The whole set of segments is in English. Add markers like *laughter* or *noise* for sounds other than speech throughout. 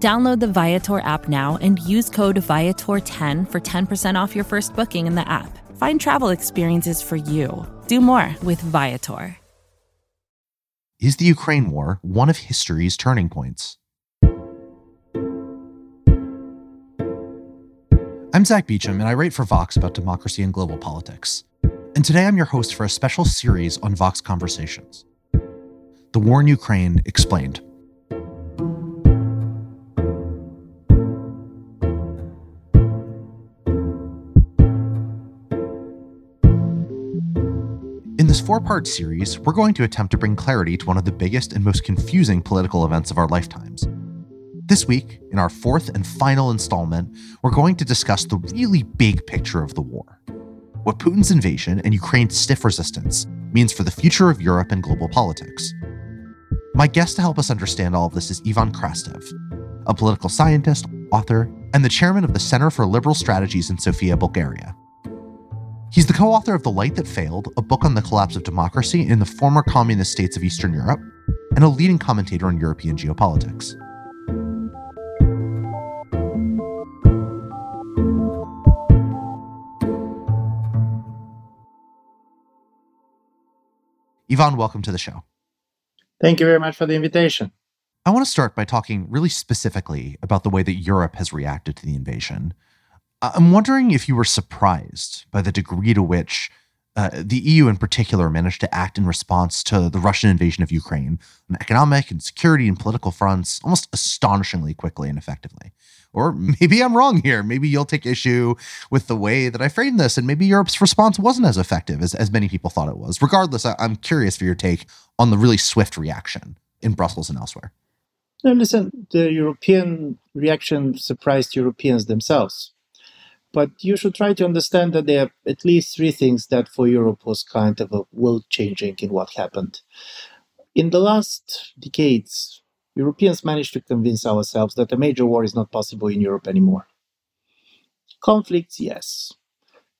Download the Viator app now and use code Viator10 for 10% off your first booking in the app. Find travel experiences for you. Do more with Viator. Is the Ukraine war one of history's turning points? I'm Zack Beauchamp, and I write for Vox about democracy and global politics. And today I'm your host for a special series on Vox Conversations. The War in Ukraine Explained. This four part series, we're going to attempt to bring clarity to one of the biggest and most confusing political events of our lifetimes. This week, in our fourth and final installment, we're going to discuss the really big picture of the war what Putin's invasion and Ukraine's stiff resistance means for the future of Europe and global politics. My guest to help us understand all of this is Ivan Krastev, a political scientist, author, and the chairman of the Center for Liberal Strategies in Sofia, Bulgaria. He's the co author of The Light That Failed, a book on the collapse of democracy in the former communist states of Eastern Europe, and a leading commentator on European geopolitics. Ivan, welcome to the show. Thank you very much for the invitation. I want to start by talking really specifically about the way that Europe has reacted to the invasion. I'm wondering if you were surprised by the degree to which uh, the EU in particular managed to act in response to the Russian invasion of Ukraine on economic and security and political fronts almost astonishingly quickly and effectively. Or *laughs* maybe I'm wrong here. Maybe you'll take issue with the way that I framed this, and maybe Europe's response wasn't as effective as, as many people thought it was. Regardless, I, I'm curious for your take on the really swift reaction in Brussels and elsewhere. No, listen, the European reaction surprised Europeans themselves. But you should try to understand that there are at least three things that for Europe was kind of a world changing in what happened. In the last decades, Europeans managed to convince ourselves that a major war is not possible in Europe anymore. Conflicts, yes.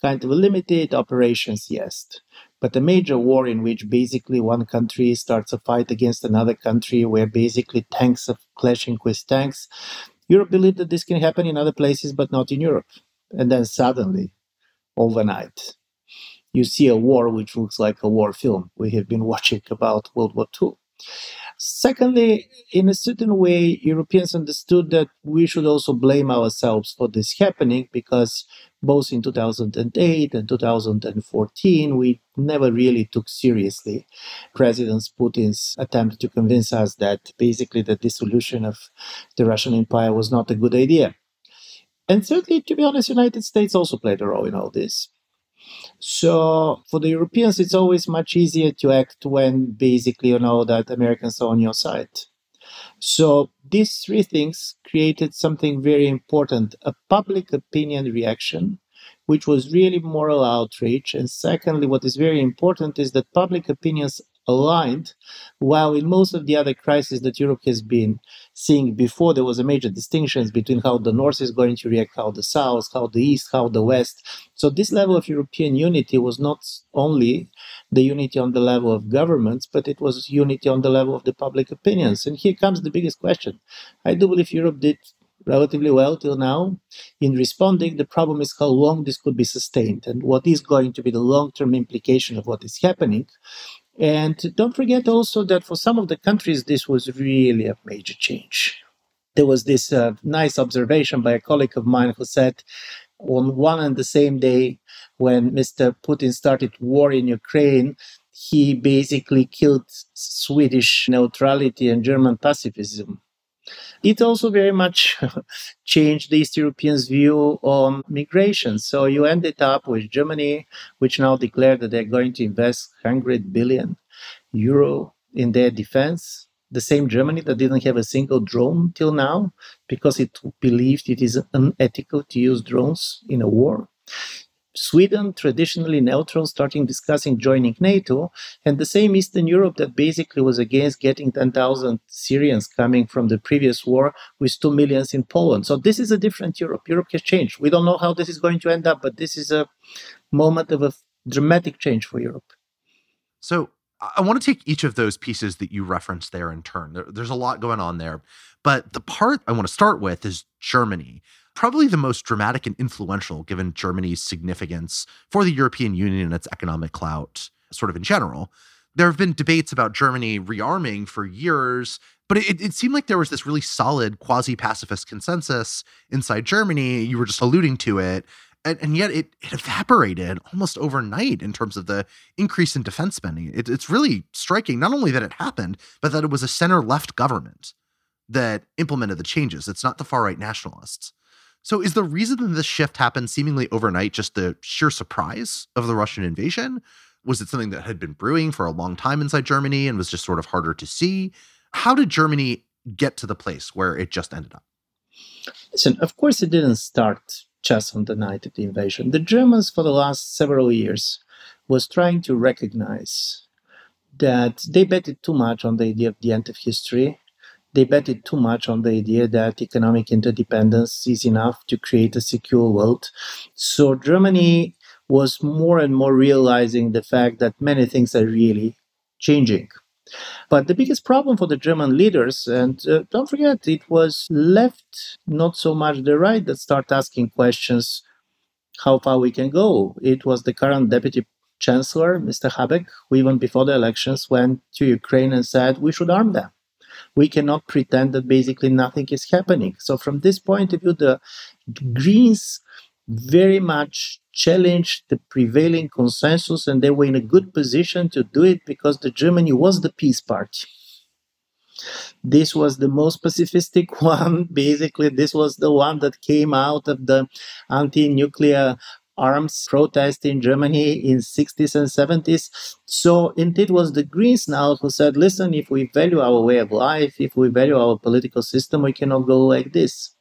Kind of limited operations, yes. But a major war in which basically one country starts a fight against another country, where basically tanks are clashing with tanks, Europe believed that this can happen in other places, but not in Europe. And then suddenly, overnight, you see a war which looks like a war film we have been *laughs* watching about World War II. Secondly, in a certain way, Europeans understood that we should also blame ourselves for this happening because both in 2008 and 2014, we never really took seriously President Putin's attempt to convince us that basically the dissolution of the Russian Empire was not a good idea. And thirdly, to be honest, United States also played a role in all this. So for the Europeans, it's always much easier to act when basically you know that Americans are on your side. So these three things created something very important: a public opinion reaction, which was really moral outrage. And secondly, what is very important is that public opinions aligned, while in most of the other crises that Europe has been seeing before, there was a major distinction between how the North is going to react, how the South, how the East, how the West. So this level of European unity was not only the unity on the level of governments, but it was unity on the level of the public opinions. And here comes the biggest question. I do believe Europe did relatively well till now in responding. The problem is how long this could be sustained and what is going to be the long term implication of what is happening. And don't forget also that for some of the countries, this was really a major change. There was this uh, nice observation by a colleague of mine who said on one and the same day when Mr. Putin started war in Ukraine, he basically killed Swedish neutrality and German pacifism. It also very much *laughs* changed the East Europeans' view on migration. So you ended up with Germany, which now declared that they're going to invest 100 billion euro in their defense. The same Germany that didn't have a single drone till now because it believed it is unethical to use drones in a war. Sweden, traditionally neutral, starting discussing joining NATO, and the same Eastern Europe that basically was against getting 10,000 Syrians coming from the previous war with 2 millions in Poland. So this is a different Europe. Europe has changed. We don't know how this is going to end up, but this is a moment of a dramatic change for Europe. So I want to take each of those pieces that you referenced there in turn. There, there's a lot going on there. But the part I want to start with is Germany probably the most dramatic and influential given Germany's significance for the European Union and its economic clout, sort of in general. There have been debates about Germany rearming for years, but it, it seemed like there was this really solid quasi pacifist consensus inside Germany. You were just alluding to it. And, and yet it, it evaporated almost overnight in terms of the increase in defense spending. It, it's really striking, not only that it happened, but that it was a center left government that implemented the changes. It's not the far right nationalists. So, is the reason that this shift happened seemingly overnight just the sheer surprise of the Russian invasion? Was it something that had been brewing for a long time inside Germany and was just sort of harder to see? How did Germany get to the place where it just ended up? Listen, of course, it didn't start just on the night of the invasion. The Germans, for the last several years, was trying to recognize that they betted too much on the idea of the end of history they betted too much on the idea that economic interdependence is enough to create a secure world. So Germany was more and more realizing the fact that many things are really changing. But the biggest problem for the German leaders, and uh, don't forget, it was left, not so much the right, that start asking questions how far we can go. It was the current deputy chancellor, Mr. Habeck, who even before the elections went to Ukraine and said we should arm them we cannot pretend that basically nothing is happening. So, from this point of view, the Greens very much challenged the prevailing consensus and they were in a good position to do it because the Germany was the peace party. This was the most pacifistic *laughs* one. Basically, this was the one that came out of the anti nuclear arms protest in Germany in 60s and 70s. So indeed was the Greens now who said, listen, if we value our way of life, if we value our political system, we cannot go like this.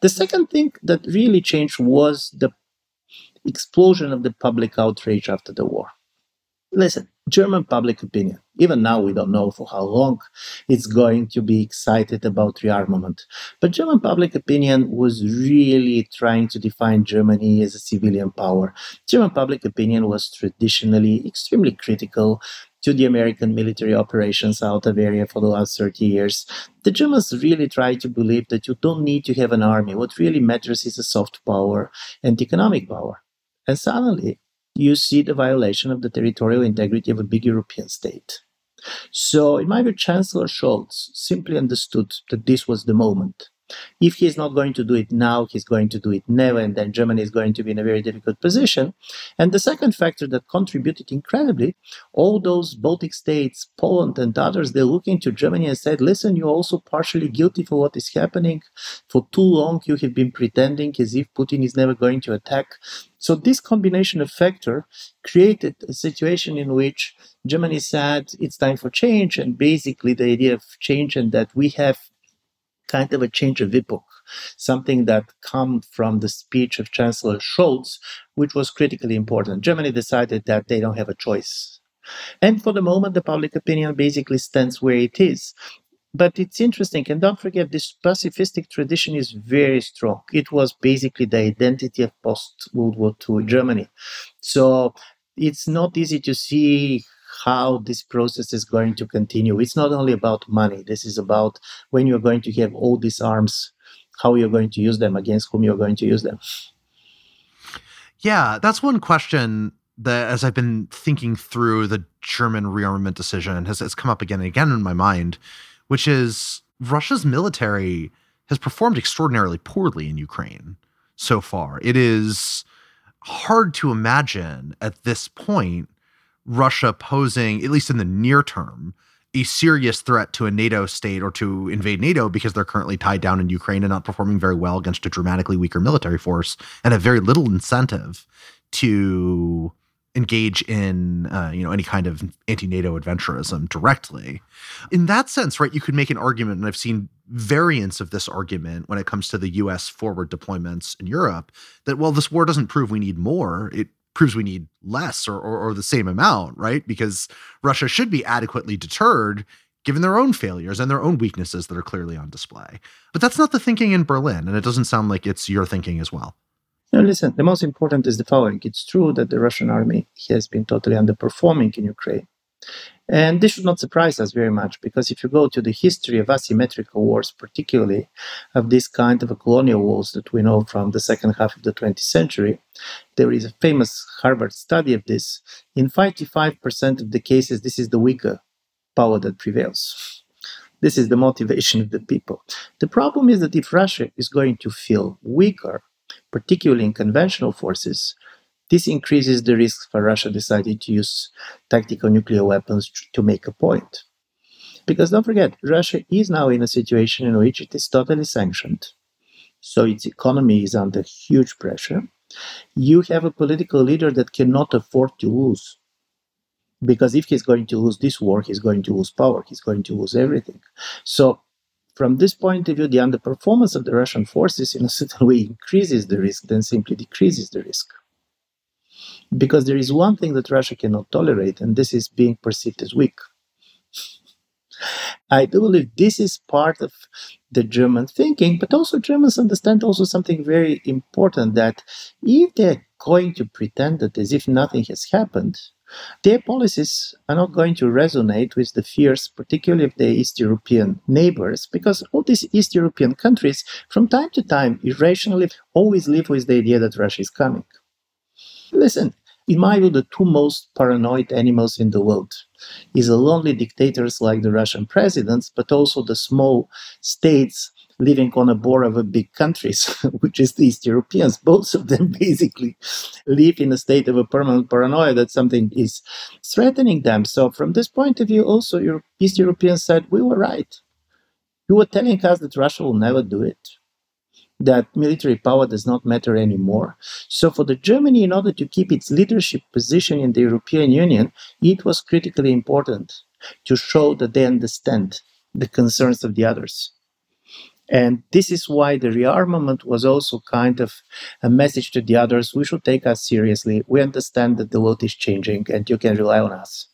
The second thing that really changed was the explosion of the public outrage after the war. Listen, German public opinion, even now we don't know for how long it's going to be excited about rearmament. But German public opinion was really trying to define Germany as a civilian power. German public opinion was traditionally extremely critical to the American military operations out of area for the last 30 years. The Germans really try to believe that you don't need to have an army. What really matters is a soft power and economic power. And suddenly, you see the violation of the territorial integrity of a big European state. So, in my view, Chancellor Scholz simply understood that this was the moment. If he's not going to do it now, he's going to do it never, and then Germany is going to be in a very difficult position. And the second factor that contributed incredibly, all those Baltic states, Poland and others, they look into Germany and said, listen, you're also partially guilty for what is happening. For too long, you have been pretending as if Putin is never going to attack. So this combination of factor created a situation in which Germany said it's time for change, and basically the idea of change and that we have kind of a change of epoch, something that come from the speech of Chancellor Scholz, which was critically important. Germany decided that they don't have a choice. And for the moment, the public opinion basically stands where it is. But it's interesting, and don't forget, this pacifistic tradition is very strong. It was basically the identity of post World War II Germany. So it's not easy to see how this process is going to continue. It's not only about money, this is about when you're going to have all these arms, how you're going to use them, against whom you're going to use them. Yeah, that's one question that, as I've been thinking through the German rearmament decision, has, has come up again and again in my mind, which is Russia's military has performed extraordinarily poorly in Ukraine. so far. It is hard to imagine at this point Russia posing, at least in the near term, a serious threat to a NATO state or to invade NATO because they're currently tied down in Ukraine and not performing very well against a dramatically weaker military force and have very little incentive to engage in uh, you know any kind of anti-NATO adventurism directly. In that sense, right, you could make an argument, and I've seen variants of this argument when it comes to the U.S. forward deployments in Europe, that well, this war doesn't prove we need more; it proves we need less or, or, or the same amount, right? Because Russia should be adequately deterred given their own failures and their own weaknesses that are clearly on display. But that's not the thinking in Berlin, and it doesn't sound like it's your thinking as well. Listen, the most important is the following. It's true that the Russian army has been totally underperforming in Ukraine. And this should not surprise us very much because if you go to the history of asymmetrical wars, particularly of this kind of colonial wars that we know from the second half of the 20th century, there is a famous Harvard study of this. In 55% of the cases, this is the weaker power that prevails. This is the motivation of the people. The problem is that if Russia is going to feel weaker, particularly in conventional forces, this increases the risk for Russia deciding to use tactical nuclear weapons to make a point. Because don't forget, Russia is now in a situation in which it is totally sanctioned. So its economy is under huge pressure. You have a political leader that cannot afford to lose. Because if he's going to lose this war, he's going to lose power, he's going to lose everything. So from this point of view, the underperformance of the Russian forces in a certain way increases the risk than simply decreases the risk. Because there is one thing that Russia cannot tolerate, and this is being perceived as weak. I do believe this is part of the German thinking, but also Germans understand also something very important that if they're going to pretend that as if nothing has happened, their policies are not going to resonate with the fears, particularly of their East European neighbors, because all these East European countries, from time to time, irrationally, always live with the idea that Russia is coming. Listen, in my view, the two most paranoid animals in the world is the lonely dictators like the Russian presidents, but also the small states living on a border of big countries, *laughs* which is the East Europeans. Both of them *laughs* basically live in a state of a permanent paranoia that something is threatening them. So, from this point of view, also, your East Europeans said, We were right. You were telling us that Russia will never do it that military power does not matter anymore. So, for the Germany, in order to keep its leadership position in the European Union, it was critically important to show that they understand the concerns of the others. And this is why the rearmament was also kind of a message to the others we should take us seriously. We understand that the world is changing and you can rely on us.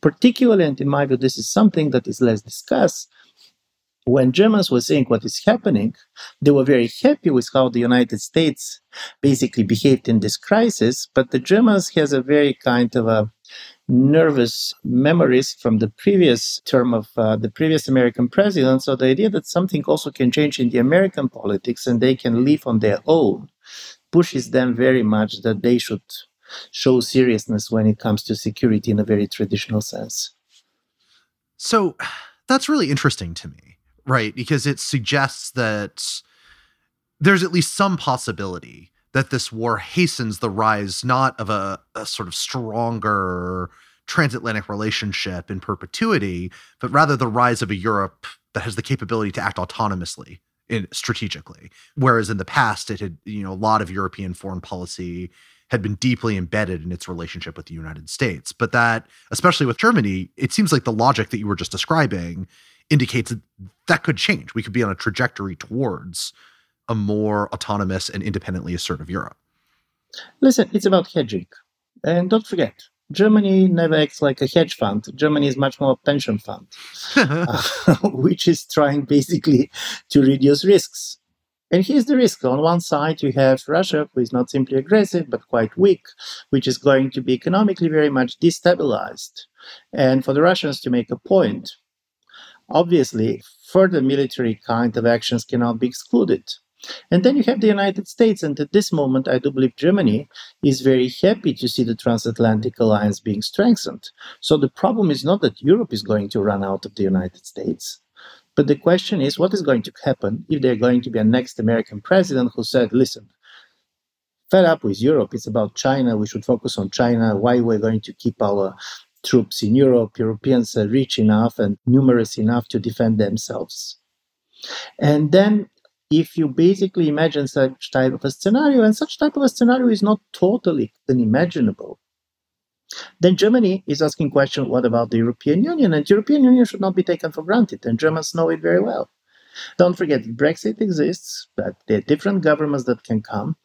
Particularly, and in my view, this is something that is less discussed. When Germans were seeing what is happening, they were very happy with how the United States basically behaved in this crisis. But the Germans has a very kind of a nervous memories from the previous term of uh, the previous American president. So the idea that something also can change in the American politics and they can live on their own pushes them very much that they should show seriousness when it comes to security in a very traditional sense. So that's really interesting to me, right? Because it suggests that there's at least some possibility that this war hastens the rise not of a, a sort of stronger transatlantic relationship in perpetuity, but rather the rise of a Europe that has the capability to act autonomously in, strategically. Whereas in the past, it had, you know, a lot of European foreign policy had been deeply embedded in its relationship with the United States. But that, especially with Germany, it seems like the logic that you were just describing indicates that that could change. We could be on a trajectory towards a more autonomous and independently assertive Europe? Listen, it's about hedging. And don't forget, Germany never acts like a hedge fund. Germany is much more a pension fund, *laughs* uh, *laughs* which is trying basically to reduce risks. And here's the risk. On one side, you have Russia, who is not simply aggressive, but quite weak, which is going to be economically very much destabilized. And for the Russians to make a point, obviously, further military kind of actions cannot be excluded. And then you have the United States, and at this moment, I do believe Germany is very happy to see the transatlantic alliance being strengthened. So the problem is not that Europe is going to run out of the United States, but the question is what is going to happen if there's going to be a next American president who said, listen, fed up with Europe. It's about China. We should focus on China. Why we're going to keep our troops in Europe? Europeans are rich enough and numerous enough to defend themselves. And then if you basically imagine such type of a scenario, and such type of a scenario is not totally unimaginable, then Germany is asking question, what about the European Union? And European Union should not be taken for granted, and Germans know it very well. Don't forget, Brexit exists, that there are different governments that can come,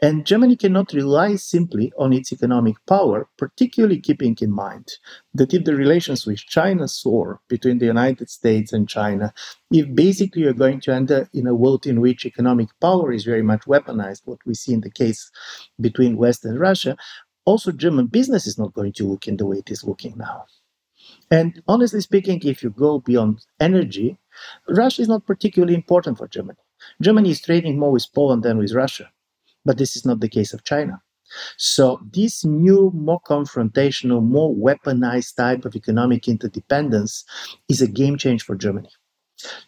and Germany cannot rely simply on its economic power, particularly keeping in mind that if the relations with China soar between the United States and China, if basically you're going to enter in a world in which economic power is very much weaponized, what we see in the case between West and Russia, also German business is not going to look in the way it is looking now. And honestly speaking, if you go beyond energy, Russia is not particularly important for Germany. Germany is trading more with Poland than with Russia. But this is not the case of China. So, this new, more confrontational, more weaponized type of economic interdependence is a game change for Germany.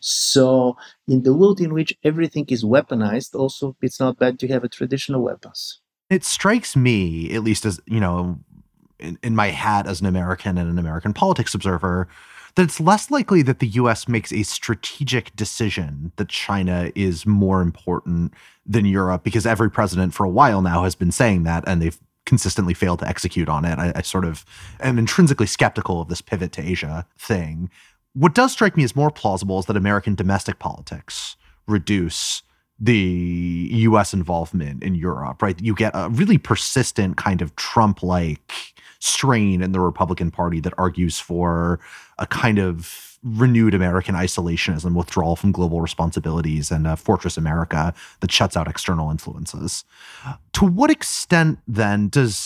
So, in the world in which everything is weaponized, also it's not bad to have a traditional weapons. It strikes me, at least as you know, in, in my hat as an American and an American politics observer, that it's less likely that the US makes a strategic decision that China is more important than Europe because every president for a while now has been saying that and they've consistently failed to execute on it. I, I sort of am intrinsically skeptical of this pivot to Asia thing. What does strike me as more plausible is that American domestic politics reduce the US involvement in Europe, right? You get a really persistent kind of Trump like strain in the Republican Party that argues for a kind of renewed American isolationism, withdrawal from global responsibilities, and a fortress America that shuts out external influences. To what extent then does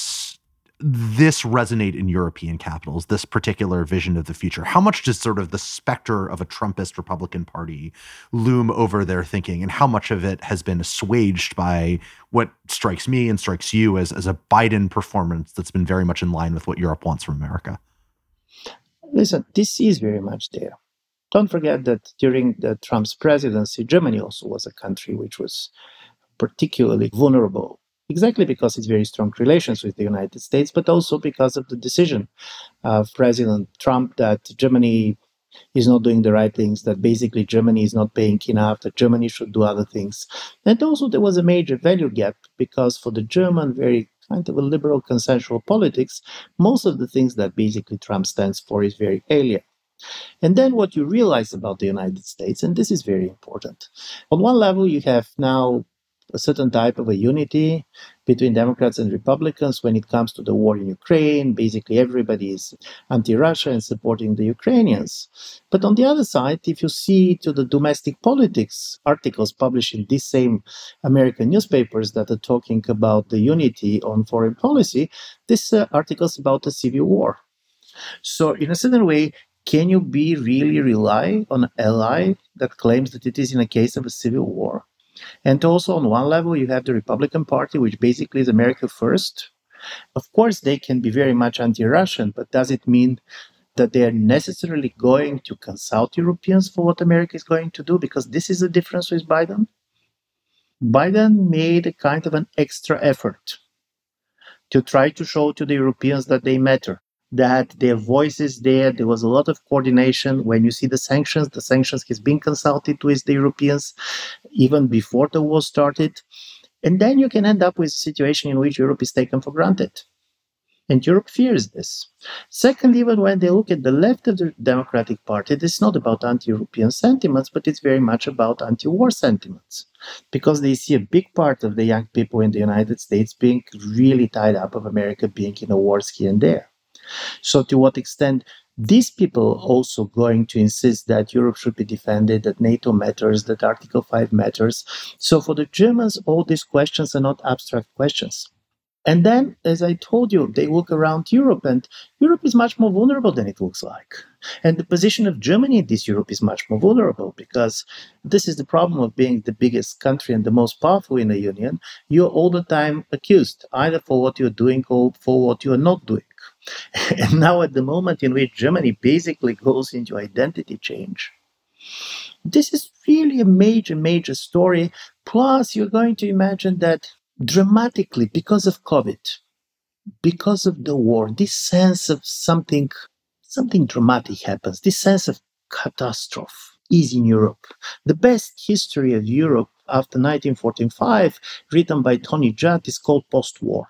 this resonate in European capitals, this particular vision of the future? How much does sort of the specter of a Trumpist Republican Party loom over their thinking, and how much of it has been assuaged by what strikes me and strikes you as, as a Biden performance that's been very much in line with what Europe wants from America? Listen, this is very much there. Don't forget that during the Trump's presidency, Germany also was a country which was particularly vulnerable exactly because it's very strong relations with the United States, but also because of the decision of President Trump that Germany is not doing the right things, that basically Germany is not paying enough, that Germany should do other things. And also there was a major value gap because for the German, very kind of a liberal consensual politics, most of the things that basically Trump stands for is very alien. And then what you realize about the United States, and this is very important. On one level, you have now a certain type of a unity between Democrats and Republicans when it comes to the war in Ukraine. Basically, everybody is anti Russia and supporting the Ukrainians. But on the other side, if you see to the domestic politics articles published in these same American newspapers that are talking about the unity on foreign policy, these uh, articles about the civil war. So, in a certain way, can you be really rely on an ally that claims that it is in a case of a civil war? And also, on one level, you have the Republican Party, which basically is America first. Of course, they can be very much anti Russian, but does it mean that they are necessarily going to consult Europeans for what America is going to do? Because this is the difference with Biden. Biden made a kind of an extra effort to try to show to the Europeans that they matter that their voice is there. There was a lot of coordination. When you see the sanctions, the sanctions has been consulted with the Europeans even before the war started. And then you can end up with a situation in which Europe is taken for granted. And Europe fears this. Second, even when they look at the left of the Democratic Party, it's not about anti European sentiments, but it's very much about anti war sentiments. Because they see a big part of the young people in the United States being really tied up of America being in a wars here and there. So, to what extent these people also going to insist that Europe should be defended, that NATO matters, that Article 5 matters. So, for the Germans, all these questions are not abstract questions. And then, as I told you, they look around Europe, and Europe is much more vulnerable than it looks like. And the position of Germany in this Europe is much more vulnerable because this is the problem of being the biggest country and the most powerful in the Union. You're all the time accused, either for what you're doing or for what you are not doing. *laughs* and now, at the moment in which Germany basically goes into identity change, this is really a major, major story. Plus, you're going to imagine that dramatically because of COVID, because of the war, this sense of something, something dramatic happens, this sense of catastrophe is in Europe. The best history of Europe after 1945, written by Tony Judt, is called post war.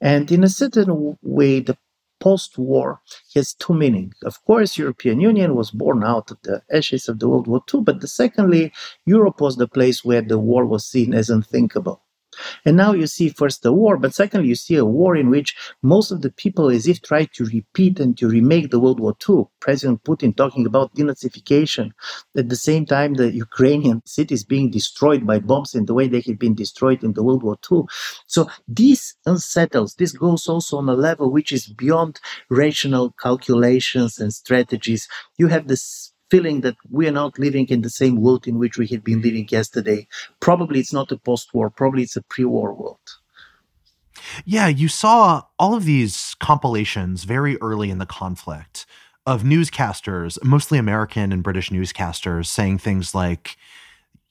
And in a certain way, the post-war has two meanings. Of course, European Union was born out of the ashes of the World War II, but the secondly, Europe was the place where the war was seen as unthinkable. And now you see first the war, but secondly, you see a war in which most of the people as if try to repeat and to remake the World War II. President Putin talking about denazification. At the same time, the Ukrainian cities being destroyed by bombs in the way they had been destroyed in the World War II. So this unsettles, this goes also on a level which is beyond rational calculations and strategies. You have this feeling that we are not living in the same world in which we had been living yesterday. Probably it's not a post war, probably it's a pre war world. Yeah, you saw all of these compilations very early in the conflict of newscasters, mostly American and British newscasters, saying things like,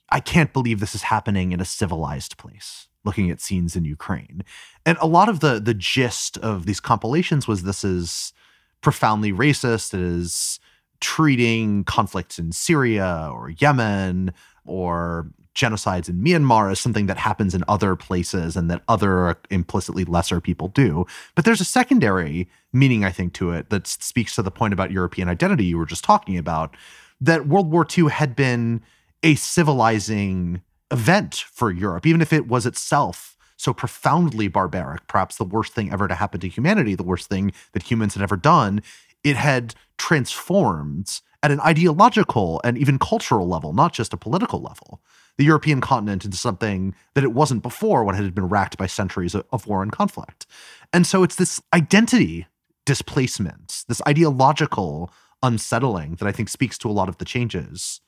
I can't believe this is happening in a civilized place, looking at scenes in Ukraine. And a lot of the the gist of these compilations was this is profoundly racist, it is treating conflicts in Syria or Yemen or genocides in Myanmar as something that happens in other places and that other implicitly lesser people do. But there's a secondary meaning, I think, to it that speaks to the point about European identity you were just talking about that World War II had been a civilizing event for Europe, even if it was itself so profoundly barbaric, perhaps the worst thing ever to happen to humanity, the worst thing that humans had ever done it had transformed at an ideological and even cultural level, not just a political level, the European continent into something that it wasn't before when it had been racked by centuries of war and conflict. And so it's this identity displacement, this ideological unsettling that I think speaks to a lot of the changes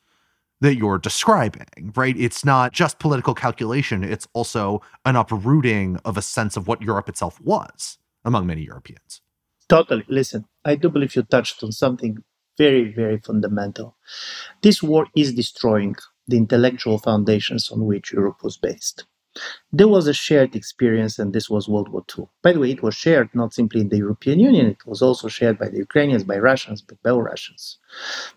that you're describing, right? It's not just political calculation, it's also an uprooting of a sense of what Europe itself was among many Europeans. Totally. Listen, I do believe you touched on something very, very fundamental. This war is destroying the intellectual foundations on which Europe was based. There was a shared experience, and this was World War II. By the way, it was shared not simply in the European Union, it was also shared by the Ukrainians, by Russians, by Belarusians.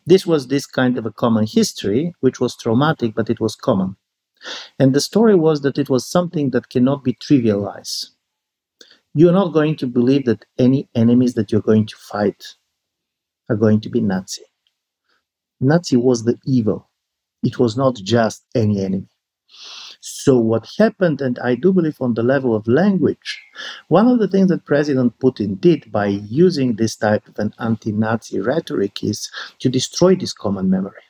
This was this kind of a common history, which was traumatic, but it was common. And the story was that it was something that cannot be trivialized you're not going to believe that any enemies that you're going to fight are going to be Nazi. Nazi was the evil. It was not just any enemy. So, what happened, and I do believe on the level of language, one of the things that President Putin did by using this type of an anti Nazi rhetoric is to destroy this common memory.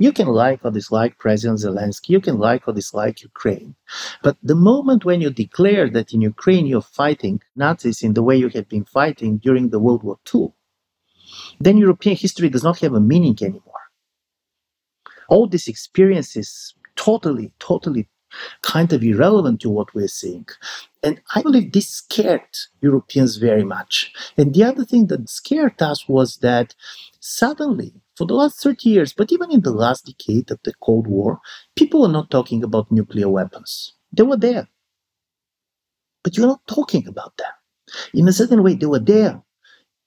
You can like or dislike President Zelensky, you can like or dislike Ukraine. But the moment when you declare that in Ukraine you're fighting Nazis in the way you have been fighting during the World War II, then European history does not have a meaning anymore. All these experiences totally, totally kind of irrelevant to what we're seeing. And I believe this scared Europeans very much. And the other thing that scared us was that suddenly for the last 30 years, but even in the last decade of the Cold War, people were not talking about nuclear weapons. They were there. But you're not talking about them. In a certain way, they were there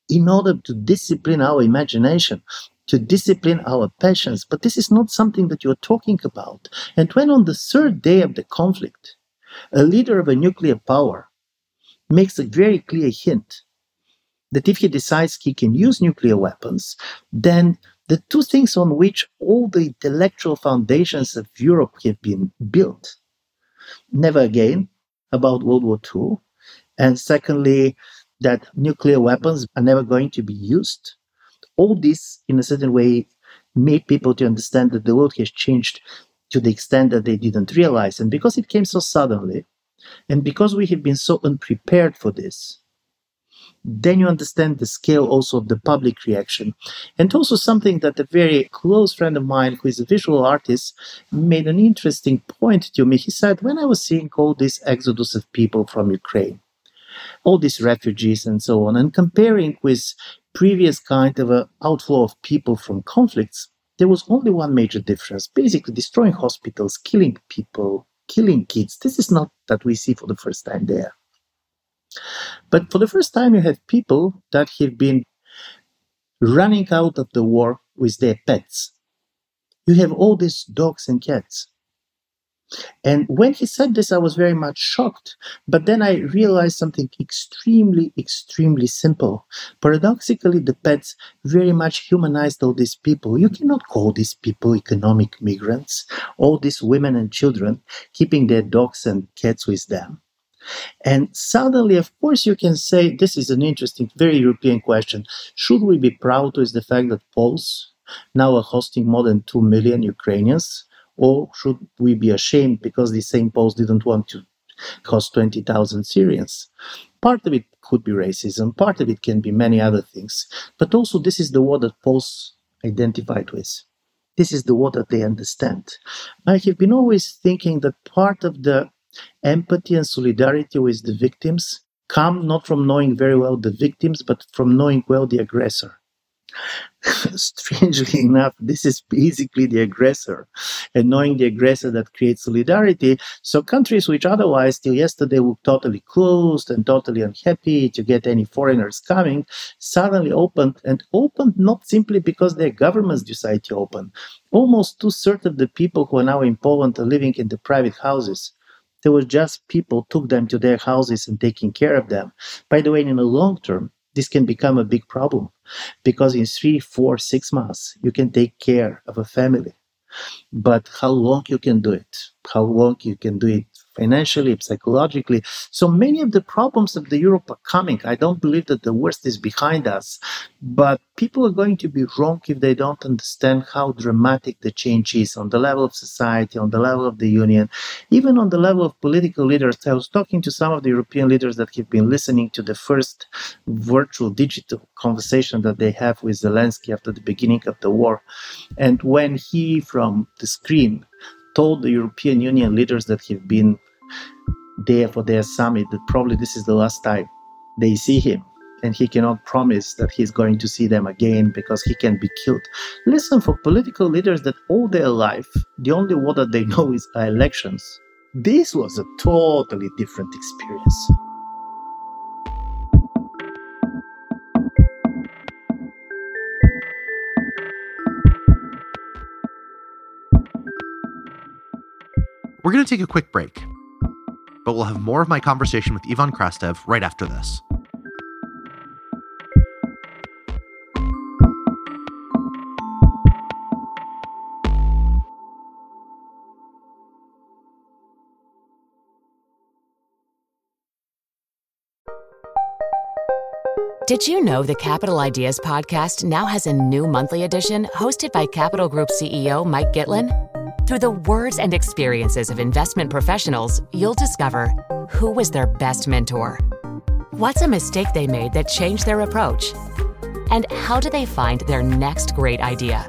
in order to discipline our imagination, to discipline our passions. But this is not something that you're talking about. And when on the third day of the conflict, a leader of a nuclear power makes a very clear hint that if he decides he can use nuclear weapons, then the two things on which all the intellectual foundations of Europe have been built. Never again about World War II. And secondly, that nuclear weapons are never going to be used. All this, in a certain way, made people to understand that the world has changed to the extent that they didn't realize. And because it came so suddenly, and because we have been so unprepared for this, then you understand the scale also of the public reaction. And also something that a very close friend of mine, who is a visual artist, made an interesting point to me. He said, when I was seeing all this exodus of people from Ukraine, all these refugees and so on, and comparing with previous kind of a outflow of people from conflicts, there was only one major difference, basically destroying hospitals, killing people, killing kids. This is not that we see for the first time there. But for the first time, you have people that have been running out of the war with their pets. You have all these dogs and cats. And when he said this, I was very much shocked. But then I realized something extremely, extremely simple. Paradoxically, the pets very much humanized all these people. You cannot call these people economic migrants, all these women and children keeping their dogs and cats with them. And suddenly, of course, you can say this is an interesting, very European question. Should we be proud with the fact that Poles now are hosting more than 2 million Ukrainians? Or should we be ashamed because the same Poles didn't want to host 20,000 Syrians? Part of it could be racism, part of it can be many other things. But also, this is the war that Poles identified with. This is the war that they understand. I have been always thinking that part of the empathy and solidarity with the victims come not from knowing very well the victims, but from knowing well the aggressor. *laughs* strangely enough, this is basically the aggressor. And knowing the aggressor that creates solidarity. So countries which otherwise till yesterday were totally closed and totally unhappy to get any foreigners coming, suddenly opened and opened not simply because their governments decide to open. Almost two-thirds of the people who are now in Poland are living in the private houses. There were just people took them to their houses and taking care of them. By the way, in the long term, this can become a big problem because in three, four, six months, you can take care of a family. But how long you can do it, how long you can do it financially, psychologically. So many of the problems of the Europe are coming. I don't believe that the worst is behind us, but people are going to be wrong if they don't understand how dramatic the change is on the level of society, on the level of the union, even on the level of political leaders. I was talking to some of the European leaders that have been listening to the first virtual digital conversation that they have with Zelensky after the beginning of the war. And when he from the screen told the European Union leaders that have been there for their summit that probably this is the last time they see him and he cannot promise that he's going to see them again because he can be killed. Listen, for political leaders that all their life, the only word that they *laughs* know is elections, this was a totally different experience. We're going to take a quick break, but we'll have more of my conversation with Ivan Krastev right after this. Did you know the Capital Ideas podcast now has a new monthly edition hosted by Capital Group CEO Mike Gitlin? Through the words and experiences of investment professionals, you'll discover who was their best mentor, what's a mistake they made that changed their approach, and how do they find their next great idea.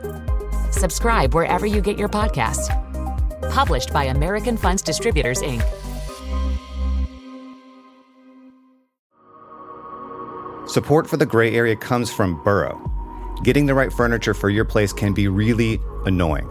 Subscribe wherever you get your podcasts. Published by American Funds Distributors, Inc. Support for the gray area comes from Burrow. Getting the right furniture for your place can be really annoying.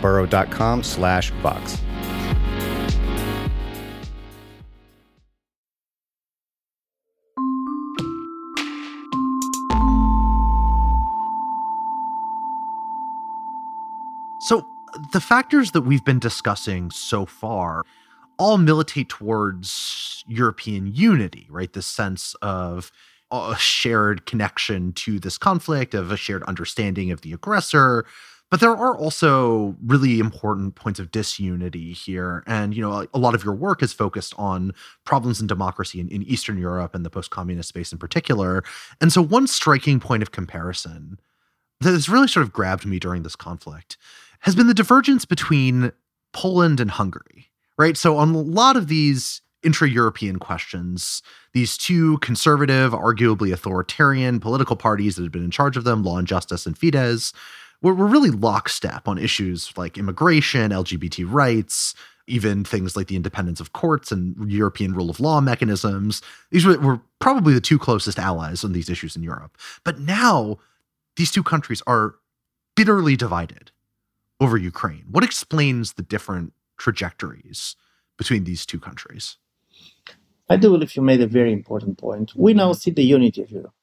burrow.com slash vox. So, the factors that we've been discussing so far all militate towards European unity, right? This sense of a shared connection to this conflict, of a shared understanding of the aggressor, But there are also really important points of disunity here. And, you know, a lot of your work is focused on problems in democracy in, in Eastern Europe and the post communist space in particular. And so, one striking point of comparison that has really sort of grabbed me during this conflict has been the divergence between Poland and Hungary, right? So, on a lot of these intra European questions, these two conservative, arguably authoritarian political parties that had been in charge of them, Law and Justice and Fidesz, were, were really lockstep on issues like immigration, LGBT rights, even things like the independence of courts and European rule of law mechanisms. These were, were probably the two closest allies on these issues in Europe. But now these two countries are bitterly divided over Ukraine. What explains the different trajectories between these two countries? I do believe you made a very important point. We now see the unity of Europe.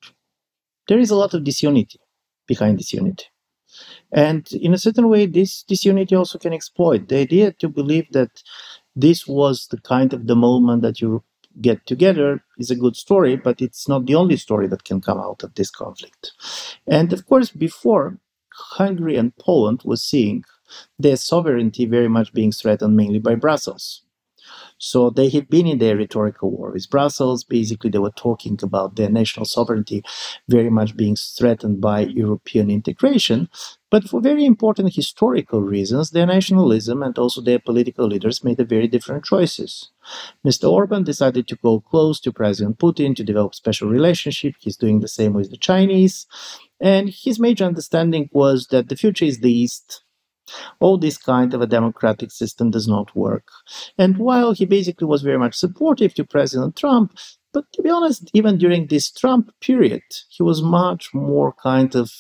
There is a lot of disunity behind this unity. And in a certain way, this disunity also can exploit the idea to believe that this was the kind of the moment that you get together is a good story, but it's not the only story that can come out of this conflict. And of course, before Hungary and Poland was seeing their sovereignty very much being threatened mainly by Brussels. So they had been in their rhetorical war with Brussels. Basically, they were talking about their national sovereignty very much being threatened by European integration. But for very important historical reasons, their nationalism and also their political leaders made very different choices. Mr. Orban decided to go close to President Putin to develop special relationship. He's doing the same with the Chinese. And his major understanding was that the future is the East, all this kind of a democratic system does not work. And while he basically was very much supportive to President Trump, but to be honest, even during this Trump period, he was much more kind of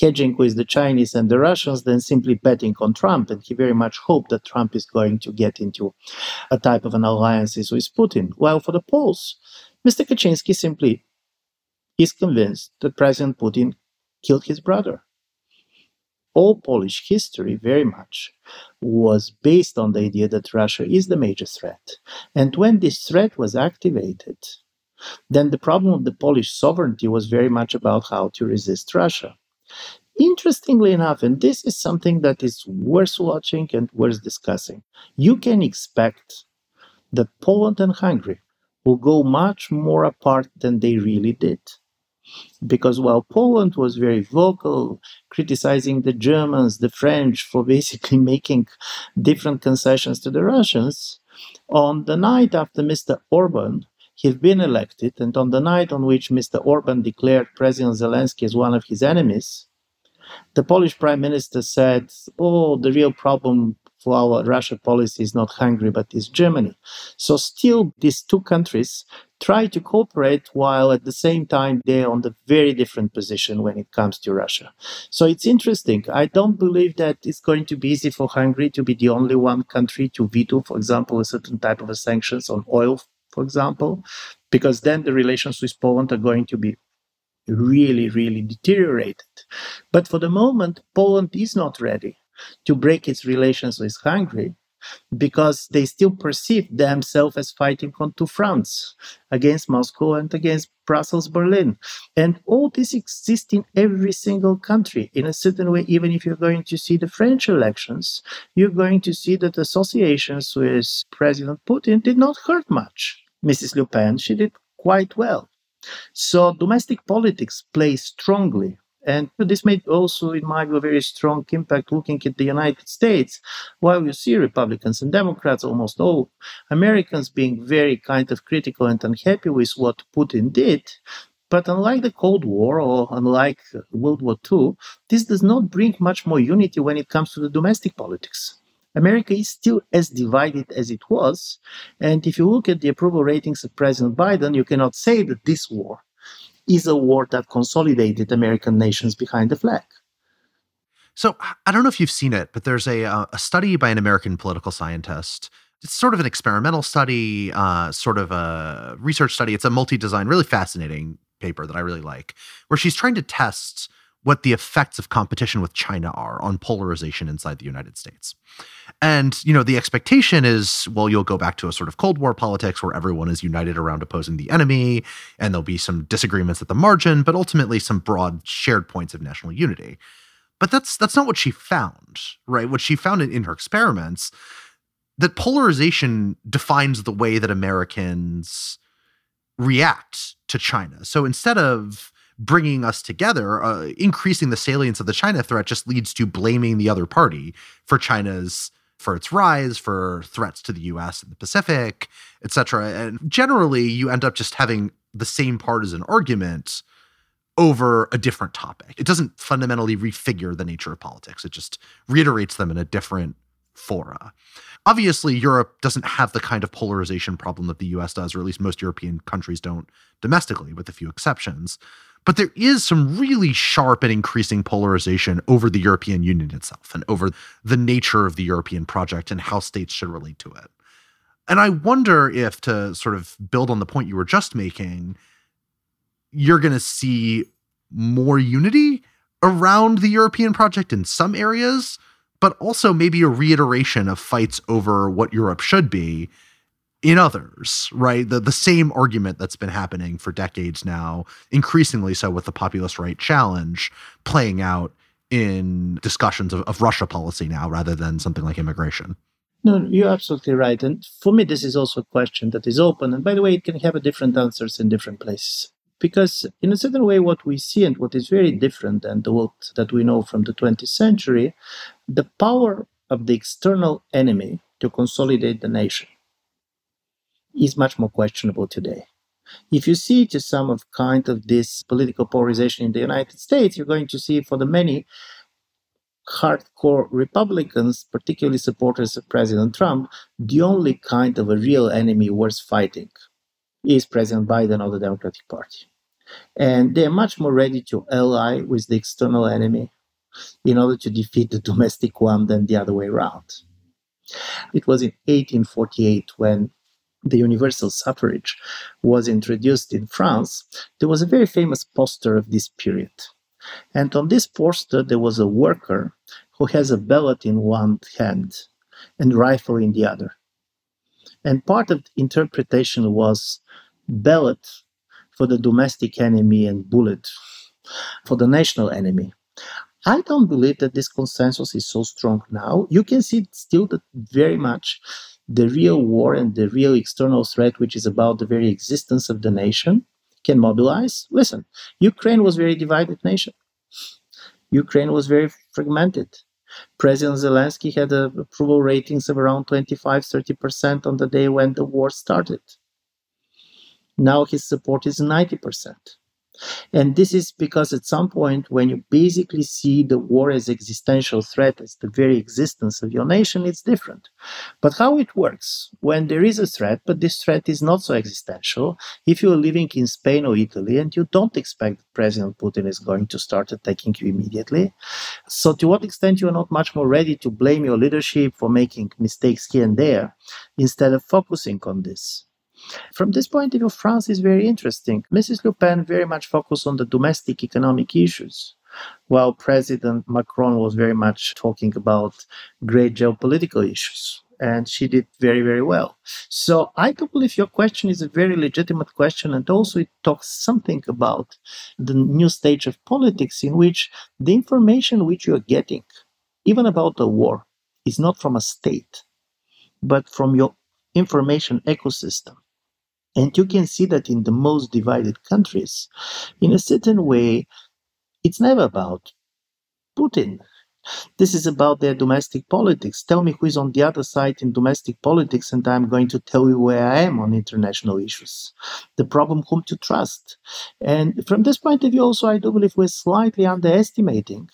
hedging with the Chinese and the Russians than simply betting on Trump. And he very much hoped that Trump is going to get into a type of an alliance with Putin. While for the Poles, Mr. Kaczynski simply is convinced that President Putin killed his brother all Polish history very much was based on the idea that Russia is the major threat. And when this threat was activated, then the problem of the Polish sovereignty was very much about how to resist Russia. Interestingly enough, and this is something that is worth watching and worth discussing, you can expect that Poland and Hungary will go much more apart than they really did. Because while Poland was very vocal, criticizing the Germans, the French for *laughs* basically making different concessions to the Russians, on the night after Mr. Orban had been elected, and on the night on which Mr. Orban declared President Zelensky as one of his enemies, the Polish Prime Minister said, Oh, the real problem our Russia policy is not Hungary, but is Germany. So still, these two countries try to cooperate while at the same time they're on the very different position when it comes to Russia. So it's interesting. I don't believe that it's going to be easy for Hungary to be the only one country to veto, for example, a certain type of sanctions on oil, for example, because then the relations with Poland are going to be really, really deteriorated. But for the moment, Poland is not ready to break its relations with Hungary because they still perceive themselves as fighting on two fronts against Moscow and against Brussels, Berlin. And all this exists in every single country in a certain way. Even if you're going to see the French elections, you're going to see that associations with President Putin did not hurt much. Mrs. Le Pen, she did quite well. So domestic politics plays strongly and this made also, in my view, a very strong impact looking at the United States. While you see Republicans and Democrats, almost all Americans being very kind of critical and unhappy with what Putin did, but unlike the Cold War or unlike World War II, this does not bring much more unity when it comes to the domestic politics. America is still as divided as it was. And if you look at the approval ratings of President Biden, you cannot say that this war is a war that consolidated American nations behind the flag. So I don't know if you've seen it, but there's a, uh, a study by an American political scientist. It's sort of an experimental study, uh, sort of a research study. It's a multi-design, really fascinating paper that I really like, where she's trying to test what the effects of competition with China are on polarization inside the United States. And, you know, the expectation is, well, you'll go back to a sort of Cold War politics where everyone is united around opposing the enemy, and there'll be some disagreements at the margin, but ultimately some broad shared points of national unity. But that's that's not what she found, right? What she found in, in her experiments that polarization defines the way that Americans react to China. So instead of bringing us together, uh, increasing the salience of the China threat just leads to blaming the other party for China's for its rise, for threats to the US and the Pacific, etc. And generally you end up just having the same partisan argument over a different topic. It doesn't fundamentally refigure the nature of politics. It just reiterates them in a different fora. Obviously, Europe doesn't have the kind of polarization problem that the US does, or at least most European countries don't domestically, with a few exceptions. But there is some really sharp and increasing polarization over the European Union itself and over the nature of the European project and how states should relate to it. And I wonder if, to sort of build on the point you were just making, you're going to see more unity around the European project in some areas, but also maybe a reiteration of fights over what Europe should be in others, right? The the same argument that's been happening for decades now, increasingly so with the populist right challenge playing out in discussions of, of Russia policy now rather than something like immigration. No, you're absolutely right. And for me, this is also a question that is open. And by the way, it can have different answers in different places. Because, in a certain way, what we see and what is very different than the world that we know from the 20th century, the power of the external enemy to consolidate the nation is much more questionable today. If you see to some of kind of this political polarization in the United States, you're going to see for the many hardcore Republicans, particularly supporters of President Trump, the only kind of a real enemy worth fighting is President Biden or the Democratic Party. And they're much more ready to ally with the external enemy in order to defeat the domestic one than the other way around. It was in 1848 when the universal suffrage was introduced in France, there was a very famous poster of this period. And on this poster, there was a worker who has a ballot in one hand and rifle in the other. And part of the interpretation was ballot for the domestic enemy and bullet for the national enemy. I don't believe that this consensus is so strong now. You can see still that very much the real war and the real external threat, which is about the very existence of the nation, can mobilize. Listen, Ukraine was a very divided nation. Ukraine was very fragmented. President Zelensky had approval ratings of around 25 30% on the day when the war started. Now his support is 90%. And this is because at some point, when you basically see the war as existential threat, as the very existence of your nation, it's different. But how it works when there is a threat, but this threat is not so existential, if you're living in Spain or Italy and you don't expect President Putin is going to start attacking you immediately, so to what extent you are not much more ready to blame your leadership for making mistakes here and there instead of focusing on this? From this point of view, France is very interesting. Mrs. Le Pen very much focused on the domestic economic issues, while President Macron was very much talking about great geopolitical issues. And she did very, very well. So I do believe your question is a very legitimate question, and also it talks something about the new stage of politics in which the information which you are getting, even about the war, is not from a state, but from your information ecosystem. And you can see that in the most divided countries, in a certain way, it's never about Putin. This is about their domestic politics. Tell me who is on the other side in domestic politics, and I'm going to tell you where I am on international issues. The problem whom to trust. And from this point of view, also, I do believe we're slightly underestimating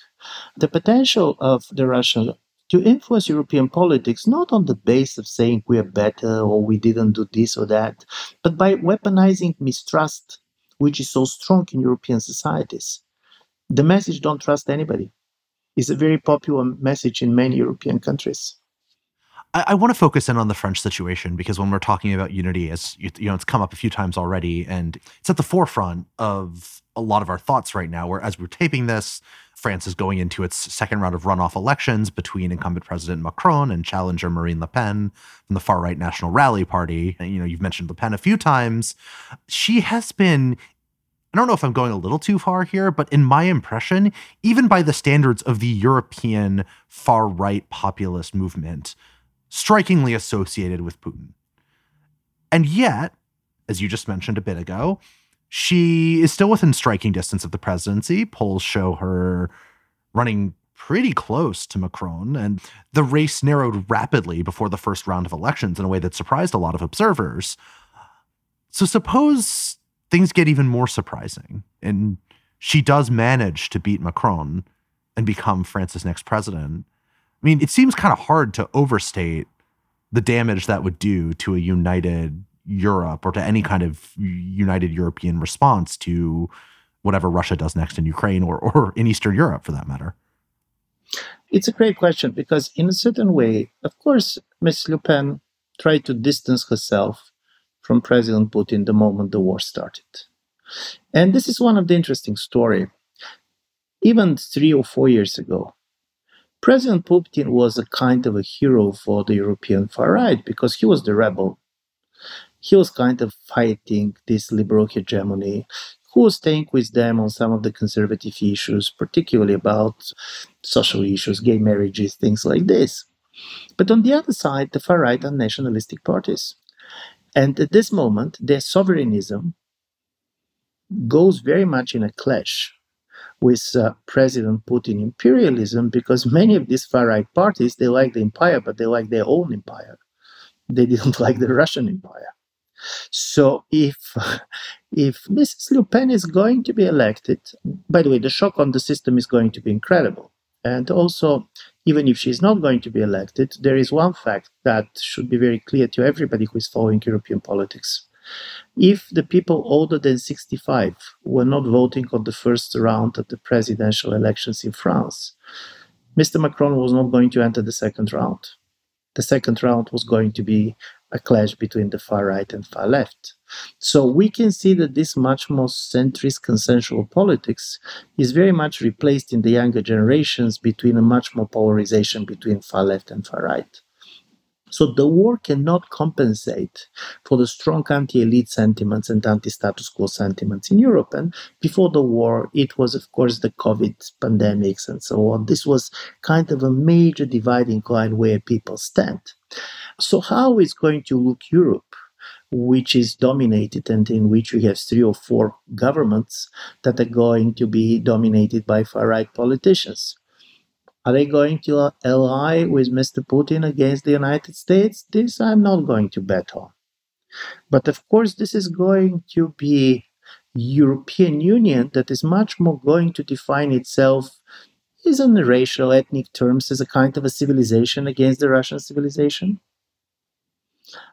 the potential of the Russian to influence European politics, not on the base of saying we are better or we didn't do this or that, but by weaponizing mistrust, which is so strong in European societies. The message don't trust anybody is a very popular message in many European countries. I, I want to focus in on the French situation because when we're talking about unity, as you, you know, it's come up a few times already, and it's at the forefront of a lot of our thoughts right now. Where as we're taping this, France is going into its second round of runoff elections between incumbent President Macron and challenger Marine Le Pen from the far right National Rally Party. And, you know, you've mentioned Le Pen a few times. She has been I don't know if I'm going a little too far here, but in my impression, even by the standards of the European far right populist movement, strikingly associated with Putin. And yet, as you just mentioned a bit ago, she is still within striking distance of the presidency. Polls show her running pretty close to Macron, and the race narrowed rapidly before the first round of elections in a way that surprised a lot of observers. So, suppose things get even more surprising and she does manage to beat Macron and become France's next president. I mean, it seems kind of hard to overstate the damage that would do to a united Europe or to any kind of united European response to whatever Russia does next in Ukraine or, or in Eastern Europe for that matter. It's a great question because, in a certain way, of course, Ms. Le Pen tried to distance herself from President Putin the moment the war started. And this is one of the interesting story. Even three or four years ago, President Putin was a kind of a hero for the European far right because he was the rebel. He was kind of fighting this liberal hegemony. Who was staying with them on some of the conservative issues, particularly about social issues, gay marriages, things like this. But on the other side, the far right are nationalistic parties. And at this moment, their sovereignism goes very much in a clash with uh, President Putin imperialism because many of these far right parties they like the empire, but they like their own empire. They didn't *laughs* like the Russian empire. So if *laughs* if Mrs. Le Pen is going to be elected, by the way, the shock on the system is going to be incredible. And also, even if she's not going to be elected, there is one fact that should be very clear to everybody who is following European politics. If the people older than 65 were not voting on the first round of the presidential elections in France, Mr. Macron was not going to enter the second round. The second round was going to be a clash between the far right and far left. So we can see that this much more centrist consensual politics is very much replaced in the younger generations between a much more polarization between far left and far right. So the war cannot compensate for the strong anti-elite sentiments and anti-status quo sentiments in Europe. And before the war, it was, of course, the COVID pandemics and so on. This was kind of a major dividing line where people stand. So how is going to look Europe? which is dominated and in which we have three or four governments that are going to be dominated by far right politicians. Are they going to ally with Mr. Putin against the United States? This I'm not going to bet on. But of course, this is going to be European Union that is much more going to define itself is in racial ethnic terms as a kind of a civilization against the Russian civilization.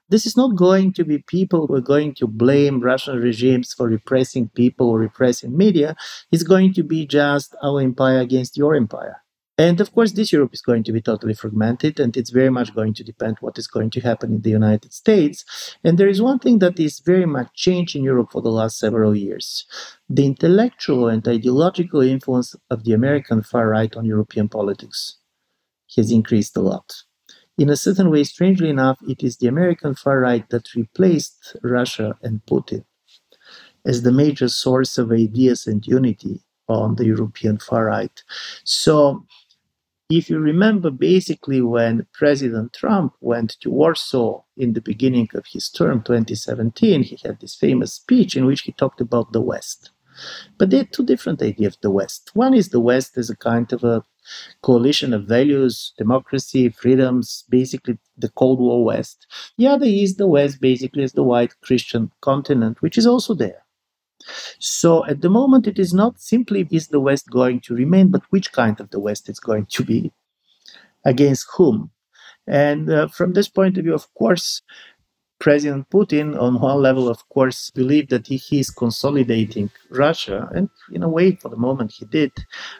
This is not going to be people who are going to blame Russian regimes for repressing people or repressing media. It's going to be just our empire against your empire. And of course, this Europe is going to be totally fragmented, and it's very much going to depend what is going to happen in the United States. And there is one thing that is very much changed in Europe for the last several years. The intellectual and ideological influence of the American far right on European politics has increased a lot. In a certain way, strangely enough, it is the American far right that replaced Russia and Putin as the major source of ideas and unity on the European far right. So, if you remember, basically, when President Trump went to Warsaw in the beginning of his term, 2017, he had this famous speech in which he talked about the West. But there are two different ideas of the West. One is the West as a kind of a coalition of values, democracy, freedoms, basically the Cold War West. The other is the West, basically as the white Christian continent, which is also there. So at the moment, it is not simply is the West going to remain, but which kind of the West it's going to be, against whom. And uh, from this point of view, of course, President Putin, on one level, of course, believed that he, he, is consolidating Russia, and in a way, for the moment, he did.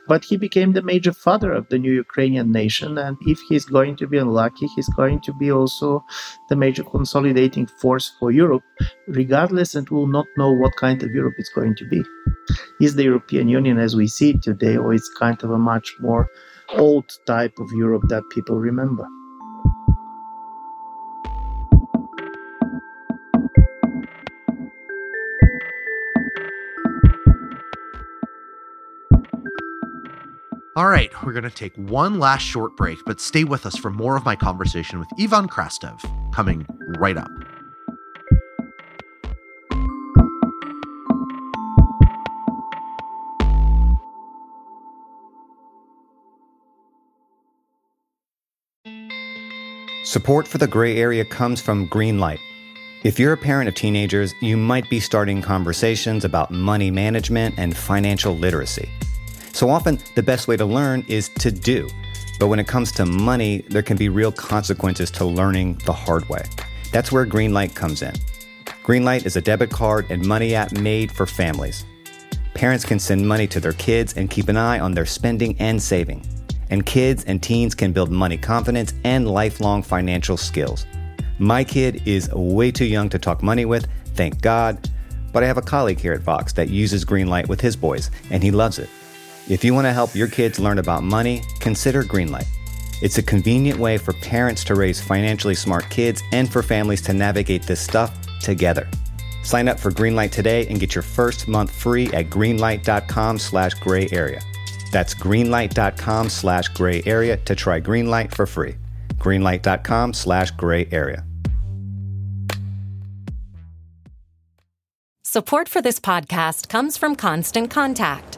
But he became the major father of the new Ukrainian nation, and if he's going to be unlucky, he's going to be also the major consolidating force for Europe, regardless, and will not know what kind of Europe it's going to be. Is the European Union as we see it today, or is kind of a much more old type of Europe that people remember? All right, we're going to take one last short break, but stay with us for more of my conversation with Ivan Krastev coming right up. Support for the gray area comes from Greenlight. If you're a parent of teenagers, you might be starting conversations about money management and financial literacy. So often, the best way to learn is to do. But when it comes to money, there can be real consequences to learning the hard way. That's where Greenlight comes in. Greenlight is a debit card and money app made for families. Parents can send money to their kids and keep an eye on their spending and saving and kids and teens can build money confidence and lifelong financial skills. My kid is way too young to talk money with, thank God, but I have a colleague here at Vox that uses Greenlight with his boys, and he loves it. If you want to help your kids learn about money, consider Greenlight. It's a convenient way for parents to raise financially smart kids and for families to navigate this stuff together. Sign up for Greenlight today and get your first month free at greenlight.com slash gray area. That's greenlight.com slash gray area to try Greenlight for free. Greenlight.com slash gray area. Support for this podcast comes from Constant Contact.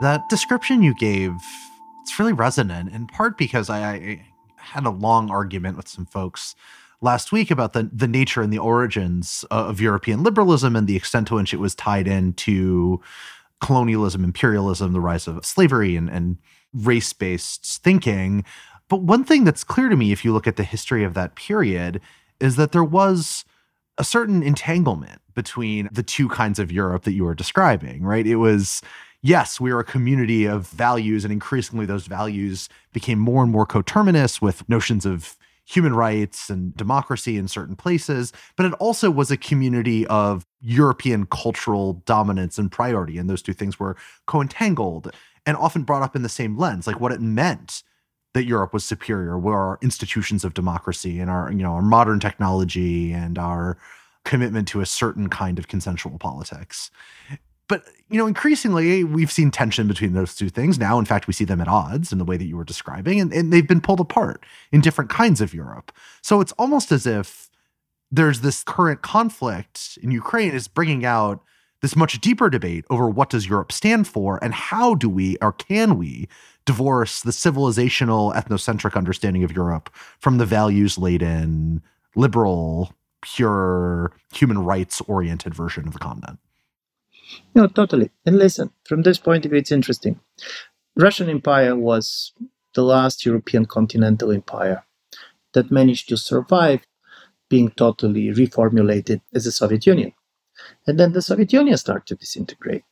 That description you gave it's really resonant in part because I, I had a long argument with some folks last week about the the nature and the origins of European liberalism and the extent to which it was tied into colonialism, imperialism, the rise of slavery and, and race based thinking. But one thing that's clear to me, if you look at the history of that period, is that there was a certain entanglement between the two kinds of Europe that you were describing, right? It was yes, we are a community of values, and increasingly those values became more and more coterminous with notions of human rights and democracy in certain places, but it also was a community of European cultural dominance and priority. And those two things were co-entangled and often brought up in the same lens, like what it meant that Europe was superior were our institutions of democracy and our, you know, our modern technology and our commitment to a certain kind of consensual politics. But you know, increasingly we've seen tension between those two things. Now, in fact, we see them at odds in the way that you were describing, and, and they've been pulled apart in different kinds of Europe. So it's almost as if there's this current conflict in Ukraine is bringing out this much deeper debate over what does Europe stand for and how do we or can we divorce the civilizational ethnocentric understanding of Europe from the values laden liberal pure human rights oriented version of the continent. No, totally. And listen, from this point of view, it's interesting. Russian Empire was the last European continental empire that managed to survive being totally reformulated as the Soviet Union. And then the Soviet Union started to disintegrate.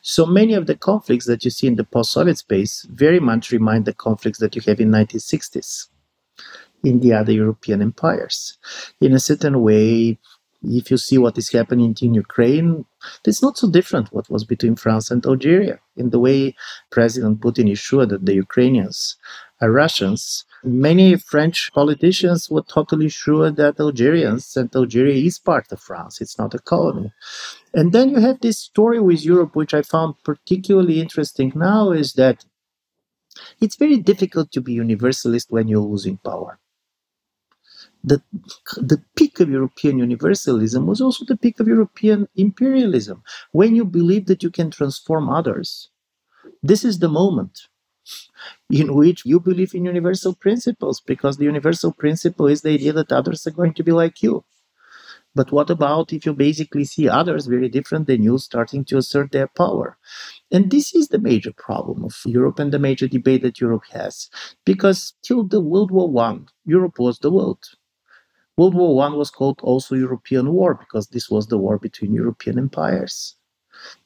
So many of the conflicts that you see in the post-Soviet space very much remind the conflicts that you have in 1960s in the other European empires. In a certain way, if you see what is happening in Ukraine, it's not so different what was between France and Algeria in the way President Putin is sure that the Ukrainians are Russians. Many French politicians were totally sure that Algerians and Algeria is part of France. It's not a colony. And then you have this story with Europe, which I found particularly interesting now, is that it's very difficult to be universalist when you're losing power the, the peak of European universalism was also the peak of European imperialism. When you believe that you can transform others, this is the moment in which you believe in universal principles, because the universal principle is the idea that others are going to be like you. But what about if you basically see others very different than you starting to assert their power? And this is the major problem of Europe and the major debate that Europe has. Because till the World War I, Europe was the world. World War I was called also European War because this was the war between European empires.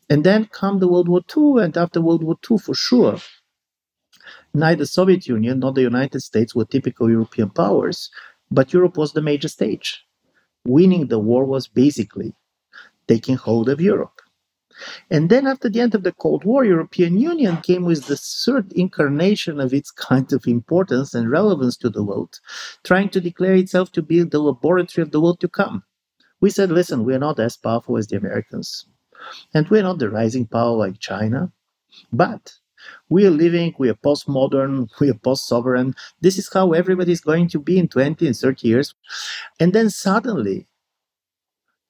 And then come the World War II, and after World War II, for sure, neither Soviet Union nor the United States were typical European powers, but Europe was the major stage winning the war was basically taking hold of Europe. And then after the end of the Cold War, European Union came with the third incarnation of its kind of importance and relevance to the world, trying to declare itself to be the laboratory of the world to come. We said, listen, we are not as powerful as the Americans, and we're not the rising power like China, but we are living, we are postmodern, *laughs* we are post sovereign. This is how everybody is going to be in 20 and 30 years. And then suddenly,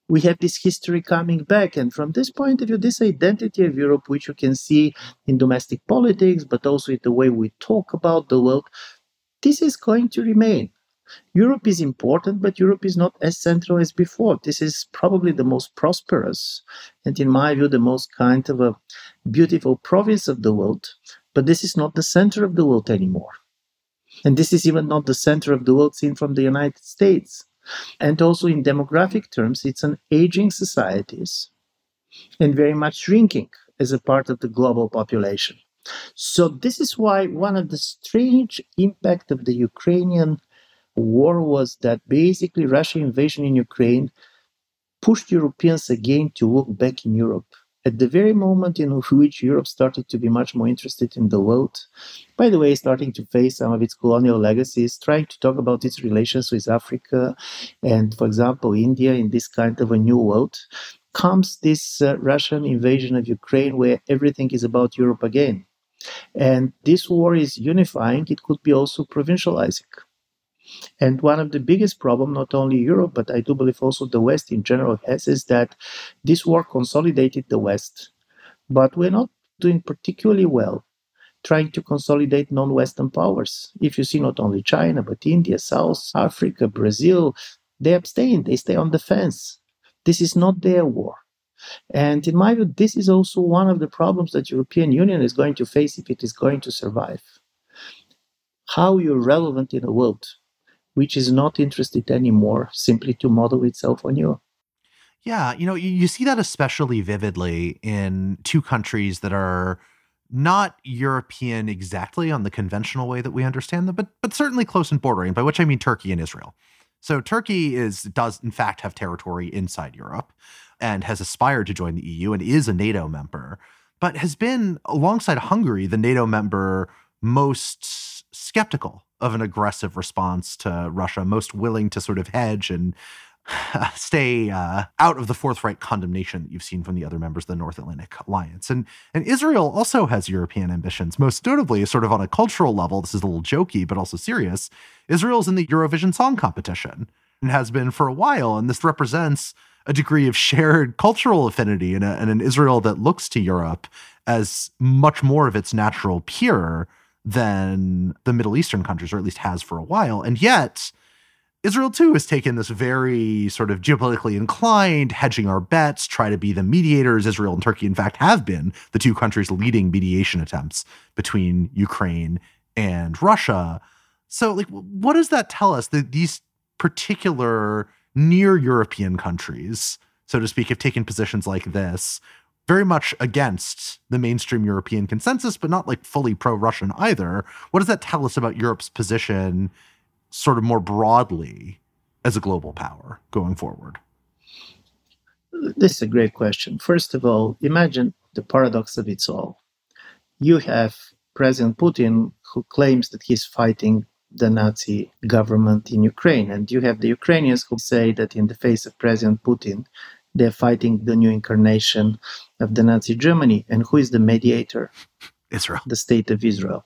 we have this history coming back. And from this point of view, this identity of Europe, which you can see in domestic politics, but also in the way we talk about the world, this is going to remain. Europe is important, but Europe is not as central as before. This is probably the most prosperous and, in my view, the most kind of a beautiful province of the world. But this is not the center of the world anymore. And this is even not the center of the world seen from the United States. And also, in demographic terms, it's an aging societies and very much shrinking as a part of the global population. So this is why one of the strange impact of the Ukrainian war was that basically Russian invasion in Ukraine pushed Europeans again to look back in Europe. At the very moment in which Europe started to be much more interested in the world, by the way, starting to face some of its colonial legacies, trying to talk about its relations with Africa and, for example, India in this kind of a new world, comes this uh, Russian invasion of Ukraine where everything is about Europe again. And this war is unifying, it could be also provincializing. And one of the biggest problems, not only Europe, but I do believe also the West in general has, is that this war consolidated the West. But we're not doing particularly well trying to consolidate non Western powers. If you see not only China, but India, South Africa, Brazil, they abstain, they stay on the fence. This is not their war. And in my view, this is also one of the problems that European Union is going to face if it is going to survive. How you're relevant in a world which is not interested anymore simply to model itself on you. Yeah, you know, you, you see that especially vividly in two countries that are not European exactly on the conventional way that we understand them, but but certainly close in bordering, by which I mean Turkey and Israel. So Turkey is does in fact have territory inside Europe and has aspired to join the EU and is a NATO member, but has been alongside Hungary the NATO member most skeptical of an aggressive response to Russia, most willing to sort of hedge and stay uh, out of the forthright condemnation that you've seen from the other members of the North Atlantic Alliance. And and Israel also has European ambitions, most notably, sort of on a cultural level. This is a little jokey, but also serious. Israel's in the Eurovision Song Competition and has been for a while, and this represents a degree of shared cultural affinity in, a, in an Israel that looks to Europe as much more of its natural peer than the Middle Eastern countries, or at least has for a while. And yet, Israel too has taken this very sort of geopolitically inclined, hedging our bets, try to be the mediators. Israel and Turkey, in fact, have been the two countries leading mediation attempts between Ukraine and Russia. So, like, what does that tell us that these particular near European countries, so to speak, have taken positions like this, very much against the mainstream European consensus, but not like fully pro Russian either. What does that tell us about Europe's position, sort of more broadly, as a global power going forward? This is a great question. First of all, imagine the paradox of it all. You have President Putin who claims that he's fighting the Nazi government in Ukraine, and you have the Ukrainians who say that in the face of President Putin, they're fighting the new incarnation of the Nazi Germany. And who is the mediator? Israel. The state of Israel.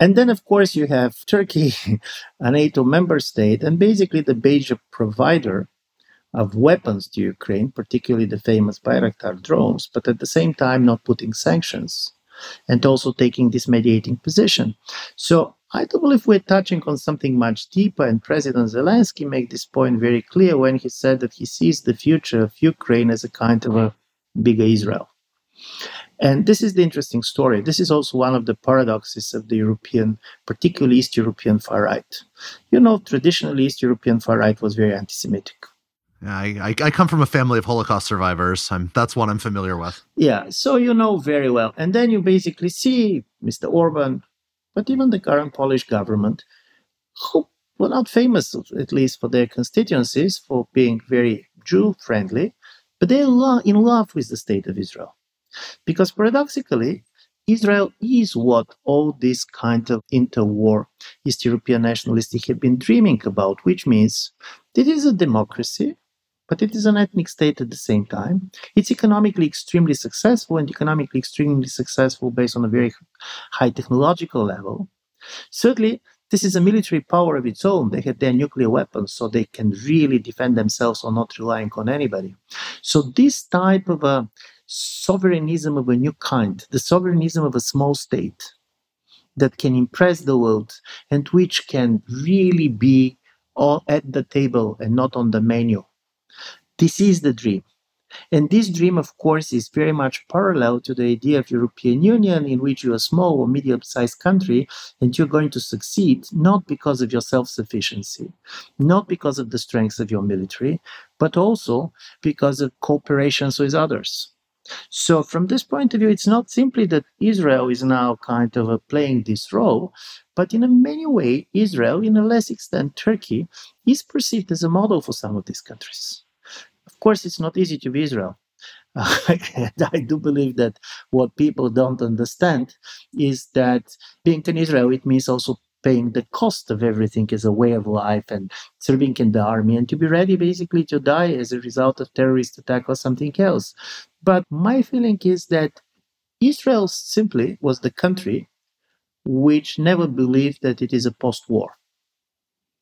and then, of course, you have Turkey, *laughs* a NATO member state, and basically the major provider of weapons to Ukraine, particularly the famous Bayraktar drones, but at the same time not putting sanctions and also taking this mediating position. So I do believe we're touching on something much deeper, and President Zelensky made this point very clear when he said that he sees the future of Ukraine as a kind of a bigger Israel. And this is the interesting story. This is also one of the paradoxes of the European, particularly East European far right. You know, traditionally, East European far right was very anti Semitic. I, I, I, come from a family of Holocaust survivors. I'm, that's what I'm familiar with. Yeah, so you know very well. And then you basically see Mr. Orban, but even the current Polish government, who were not famous, at least for their constituencies, for being very Jew friendly, but they're in love with the state of Israel. Because paradoxically, Israel is what all this kind of interwar East European nationalists have been dreaming about, which means it is a democracy, but it is an ethnic state at the same time. It's economically extremely successful and economically extremely successful based on a very high technological level. Certainly, this is a military power of its own. They have their nuclear weapons, so they can really defend themselves or not relying on anybody. So, this type of a sovereignism of a new kind, the sovereignism of a small state that can impress the world and which can really be all at the table and not on the menu. This is the dream. And this dream, of course, is very much parallel to the idea of European Union, in which you're a small or medium-sized country and you're going to succeed not because of your self-sufficiency, not because of the strength of your military, but also because of cooperations with others. So, from this point of view, it's not simply that Israel is now kind of playing this role, but in a many way, Israel, in a less extent Turkey, is perceived as a model for some of these countries. Course, it's not easy to be Israel. *laughs* I do believe that what people don't understand is that being in Israel, it means also paying the cost of everything as a way of life and serving in the army and to be ready basically to die as a result of terrorist attack or something else. But my feeling is that Israel simply was the country which never believed that it is a post war.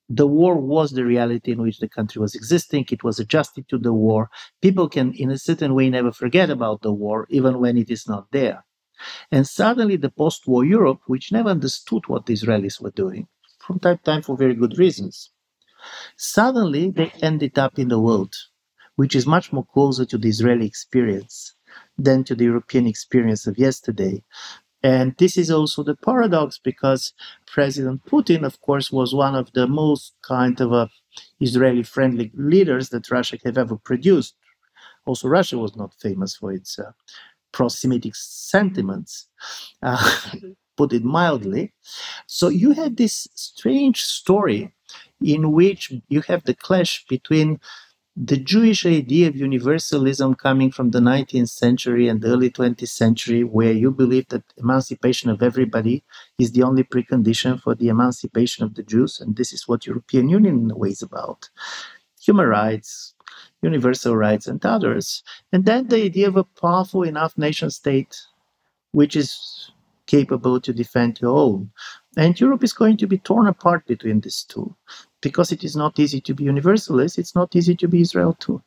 The war was the reality in which the country was existing. It was adjusted to the war. People can, in a certain way, never forget about the war, even when it is not there. And suddenly, the post war Europe, which never understood what the Israelis were doing, from time to time for very good reasons, suddenly they ended up in the world which is much more closer to the Israeli experience than to the European experience of yesterday. And this is also the paradox because President Putin, of course, was one of the most kind of a Israeli friendly leaders that Russia have ever produced. Also, Russia was not famous for its uh, pro Semitic sentiments, uh, *laughs* put it mildly. So you have this strange story in which you have the clash between the Jewish idea of universalism coming from the 19th century and the early 20th century, where you believe that emancipation of everybody is the only precondition for the emancipation of the Jews, and this is what European Union in a way is about. Human rights, universal rights, and others. And then the idea of a powerful enough nation state which is capable to defend your own. And Europe is going to be torn apart between these two because it is not easy to be universalist, it's not easy to be Israel too.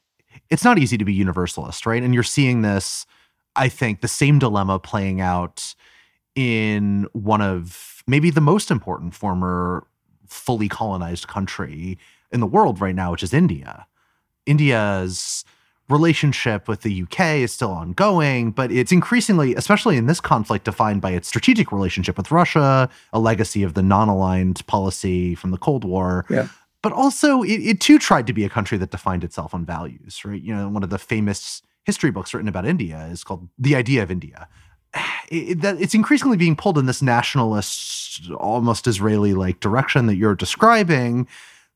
It's not easy to be universalist, right? And you're seeing this, I think, the same dilemma playing out in one of maybe the most important former fully colonized country in the world right now, which is India. India's relationship with the UK is still ongoing, but it's increasingly, especially in this conflict, defined by its strategic relationship with Russia, a legacy of the non aligned policy from the Cold War. Yeah. But also, it, it too tried to be a country that defined itself on values, right? You know, one of the famous history books written about India is called The Idea of India. *sighs* It, that it's increasingly being pulled in this nationalist, almost Israeli like direction that you're describing,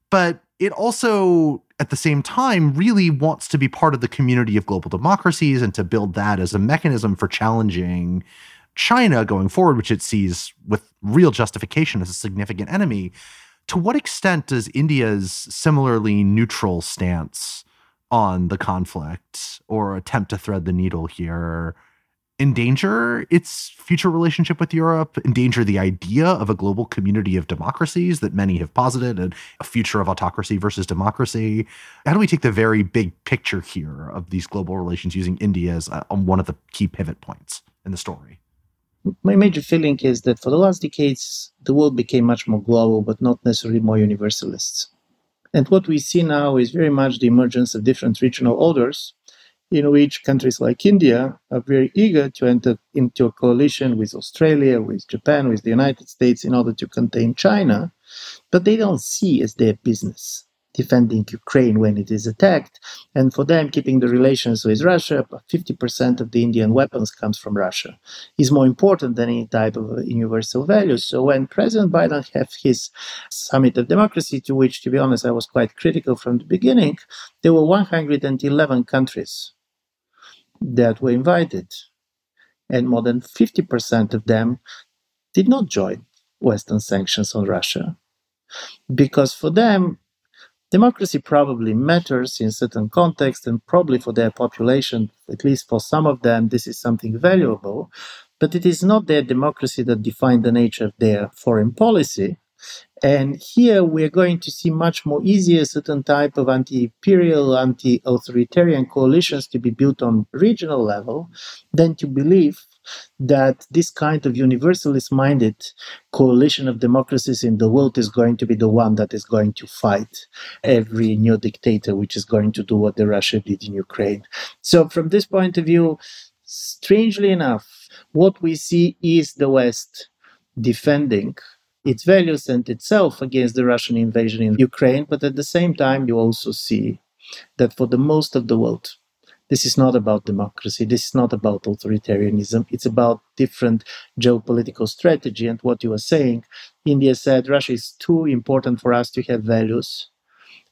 but it also at the same time really wants to be part of the community of global democracies and to build that as a mechanism for challenging China going forward, which it sees with real justification as a significant enemy. To what extent does India's similarly neutral stance on the conflict or attempt to thread the needle here endanger its future relationship with Europe, endanger the idea of a global community of democracies that many have posited, and a future of autocracy versus democracy? How do we take the very big picture here of these global relations using India as uh, one of the key pivot points in the story? My major feeling is that for the last decades, the world became much more global, but not necessarily more universalist. And what we see now is very much the emergence of different regional orders in which countries like India are very eager to enter into a coalition with Australia, with Japan, with the United States in order to contain China, but they don't see as their business defending Ukraine when it is attacked. And for them, keeping the relations with Russia, 50% of the Indian weapons comes from Russia, is more important than any type of universal values. So when President Biden had his summit of democracy, to which, to be honest, I was quite critical from the beginning, there were 111 countries that were invited. And more than 50% of them did not join Western sanctions on Russia. Because for them, democracy probably matters in certain contexts and probably for their population, at least for some of them, this is something valuable. But it is not their democracy that defines the nature of their foreign policy. And here we're going to see much more easier certain type of anti-imperial, anti-authoritarian coalitions to be built on regional level than to believe that this kind of universalist minded coalition of democracies in the world is going to be the one that is going to fight every new dictator which is going to do what the Russia did in Ukraine. So from this point of view, strangely enough, what we see is the West defending its values and itself against the Russian invasion in Ukraine. But at the same time, you also see that for the most of the world, this is not about democracy. This is not about authoritarianism. It's about different geopolitical strategy. And what you are saying, India said Russia is too important for us to have values.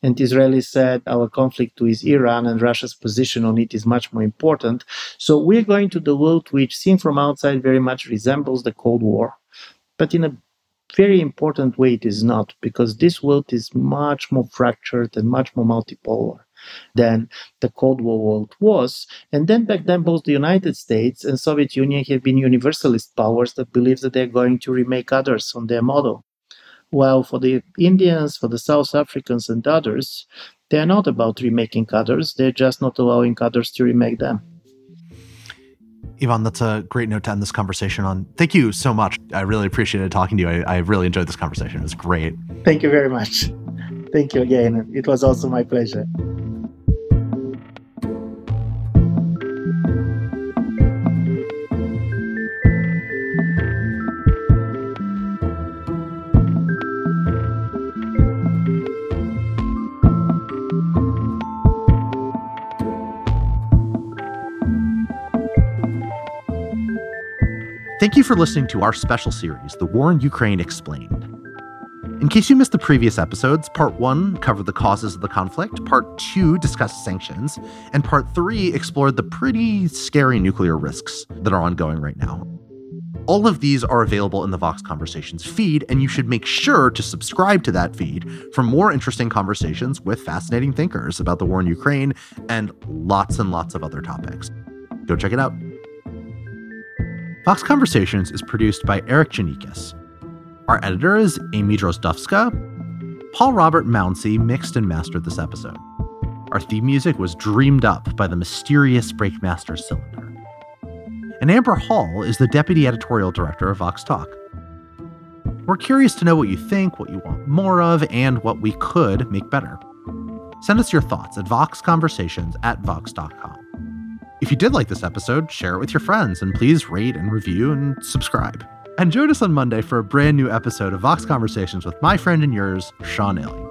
And Israeli said our conflict with Iran and Russia's position on it is much more important. So we're going to the world which, seen from outside, very much resembles the Cold War, but in a very important way it is not, because this world is much more fractured and much more multipolar than the Cold War world was. And then back then, both the United States and Soviet Union have been universalist powers that believe that they're going to remake others on their model. While for the Indians, for the South Africans, and others, they're not about remaking others, they're just not allowing others to remake them. Ivan, that's a great note to end this conversation on. Thank you so much. I really appreciated talking to you. I, I really enjoyed this conversation. It was great. Thank you very much. Thank you again. It was also my pleasure. Thank you for listening to our special series, The War in Ukraine Explained. In case you missed the previous episodes, part one covered the causes of the conflict, part two discussed sanctions, and part three explored the pretty scary nuclear risks that are ongoing right now. All of these are available in the Vox Conversations feed, and you should make sure to subscribe to that feed for more interesting conversations with fascinating thinkers about the war in Ukraine and lots and lots of other topics. Go check it out. Vox Conversations is produced by Erikk Geannikis. Our editor is Amy Drozdowska. Paul Robert Mounsey mixed and mastered this episode. Our theme music was dreamed up by the mysterious Breakmaster Cylinder. And Amber Hall is the deputy editorial director of Vox Talk. We're curious to know what you think, what you want more of, and what we could make better. Send us your thoughts at voxconversations at vox.com. If you did like this episode, share it with your friends and please rate and review and subscribe. And join us on Monday for a brand new episode of Vox Conversations with my friend and yours, Sean Illing.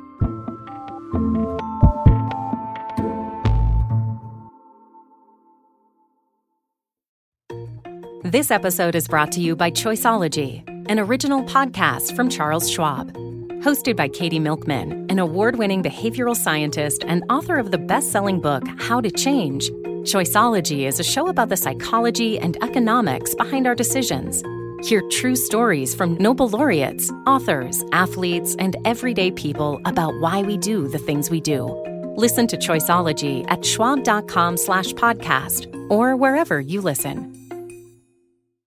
This episode is brought to you by Choiceology, an original podcast from Charles Schwab. Hosted by Katie Milkman, an award winning behavioral scientist and author of the best selling book, How to Change. Choiceology is a show about the psychology and economics behind our decisions. Hear true stories from Nobel laureates, authors, athletes, and everyday people about why we do the things we do. Listen to Choiceology at schwab.com slash podcast or wherever you listen.